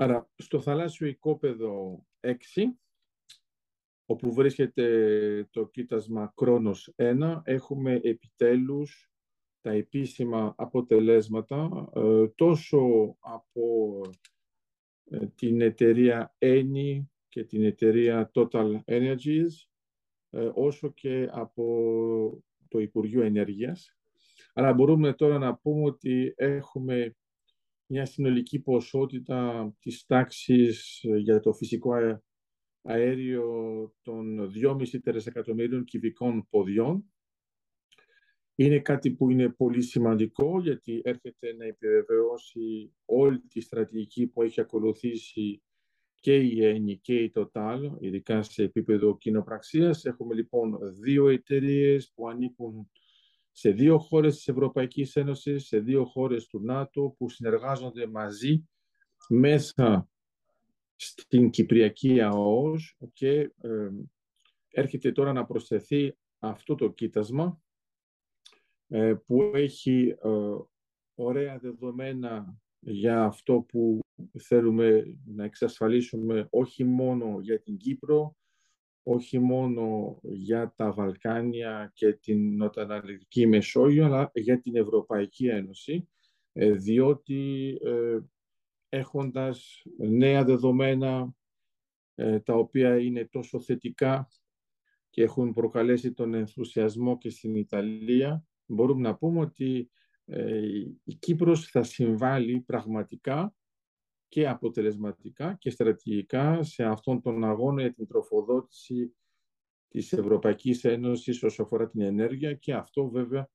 Άρα, στο θαλάσσιο οικόπεδο 6, όπου βρίσκεται το κοίτασμα Κρόνος 1, έχουμε επιτέλους τα επίσημα αποτελέσματα ε, τόσο από ε, την εταιρεία Eni και την εταιρεία Total Energies, ε, όσο και από το Υπουργείο Ενέργειας. Αλλά μπορούμε τώρα να πούμε ότι έχουμε μια συνολική ποσότητα της τάξης για το φυσικό αέριο των 2,5 τερεσεκατομμύριων κυβικών ποδιών. Είναι κάτι που είναι πολύ σημαντικό γιατί έρχεται να επιβεβαιώσει όλη τη στρατηγική που έχει ακολουθήσει και η ΕΝΗ και η Total, ειδικά σε επίπεδο κοινοπραξίας. Έχουμε λοιπόν δύο εταιρείες που ανήκουν σε δύο χώρες της Ευρωπαϊκής Ένωσης, σε δύο χώρες του ΝΑΤΟ που συνεργάζονται μαζί μέσα στην Κυπριακή ΑΟΣ και έρχεται τώρα να προσθεθεί αυτό το κοίτασμα ε, που έχει ε, ωραία δεδομένα για αυτό που θέλουμε να εξασφαλίσουμε όχι μόνο για την Κύπρο, όχι μόνο για τα Βαλκάνια και την Νοτιοανατολική Μεσόγειο, αλλά για την Ευρωπαϊκή Ένωση, ε, διότι ε, έχοντας νέα δεδομένα ε, τα οποία είναι τόσο θετικά και έχουν προκαλέσει τον ενθουσιασμό και στην Ιταλία, μπορούμε να πούμε ότι η Κύπρος θα συμβάλλει πραγματικά και αποτελεσματικά και στρατηγικά σε αυτόν τον αγώνα για την τροφοδότηση της Ευρωπαϊκής Ένωσης όσο αφορά την ενέργεια και αυτό βέβαια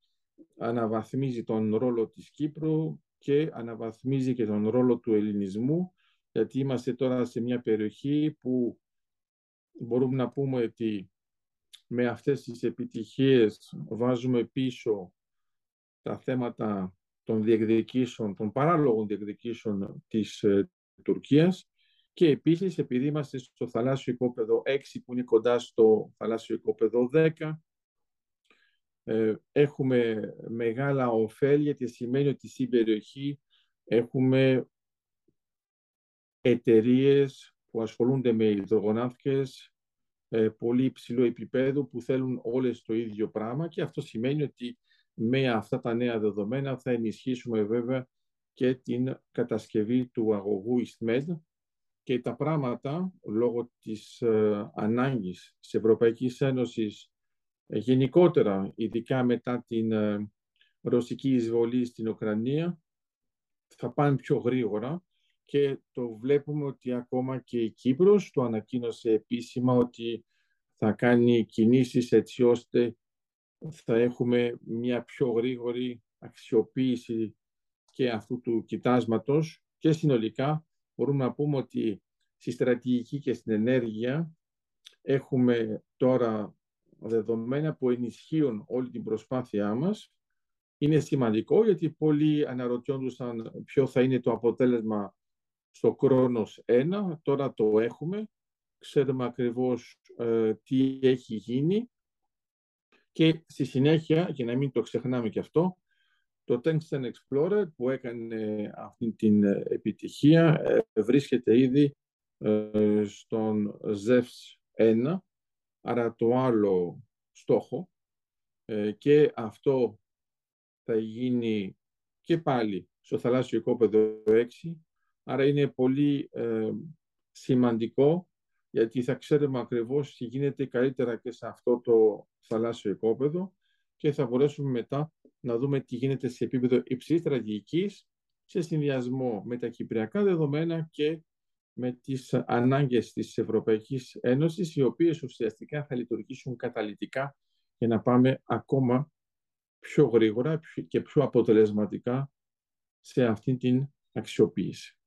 αναβαθμίζει τον ρόλο της Κύπρου και αναβαθμίζει και τον ρόλο του ελληνισμού γιατί είμαστε τώρα σε μια περιοχή που μπορούμε να πούμε ότι με αυτές τις επιτυχίες βάζουμε πίσω τα θέματα των διεκδικήσεων, των παράλογων διεκδικήσεων της ε, Τουρκίας. Και επίσης επειδή είμαστε στο θαλάσσιο οικόπεδο 6 που είναι κοντά στο θαλάσσιο οικόπεδο 10 ε, έχουμε μεγάλα ωφέλη γιατί σημαίνει ότι στην περιοχή έχουμε εταιρείες που ασχολούνται με υδρογονάνθηκες ε, πολύ υψηλό επίπεδο που θέλουν όλες το ίδιο πράγμα. Και αυτό σημαίνει ότι με αυτά τα νέα δεδομένα. Θα ενισχύσουμε βέβαια και την κατασκευή του αγωγού EastMed και τα πράγματα λόγω της ε, ανάγκης της Ευρωπαϊκής Ένωσης ε, γενικότερα, ειδικά μετά την ε, ρωσική εισβολή στην Ουκρανία, θα πάνε πιο γρήγορα και το βλέπουμε ότι ακόμα και η Κύπρος το ανακοίνωσε επίσημα ότι θα κάνει κινήσεις έτσι ώστε θα έχουμε μια πιο γρήγορη αξιοποίηση και αυτού του κοιτάσματος και συνολικά μπορούμε να πούμε ότι στη στρατηγική και στην ενέργεια έχουμε τώρα δεδομένα που ενισχύουν όλη την προσπάθειά μας. Είναι σημαντικό γιατί πολλοί αναρωτιόντουσαν ποιο θα είναι το αποτέλεσμα στο Κρόνος 1. Τώρα το έχουμε. Ξέρουμε ακριβώς ε, τι έχει γίνει και στη συνέχεια, για να μην το ξεχνάμε και αυτό, το Tungsten Explorer που έκανε αυτή την επιτυχία ε, βρίσκεται ήδη ε, στον ZEVS 1, άρα το άλλο στόχο. Ε, και αυτό θα γίνει και πάλι στο θαλάσσιο οικόπεδο 6, άρα είναι πολύ σημαντικό γιατί θα ξέρουμε ακριβώς τι γίνεται καλύτερα και σε αυτό το θαλάσσιο οικόπεδο και θα μπορέσουμε μετά να δούμε τι γίνεται σε επίπεδο υψηλής στρατηγικής σε συνδυασμό με τα κυπριακά δεδομένα και με τις ανάγκες της Ευρωπαϊκής Ένωσης, οι οποίες ουσιαστικά θα λειτουργήσουν καταλυτικά για να πάμε ακόμα πιο γρήγορα και πιο αποτελεσματικά σε αυτή την αξιοποίηση.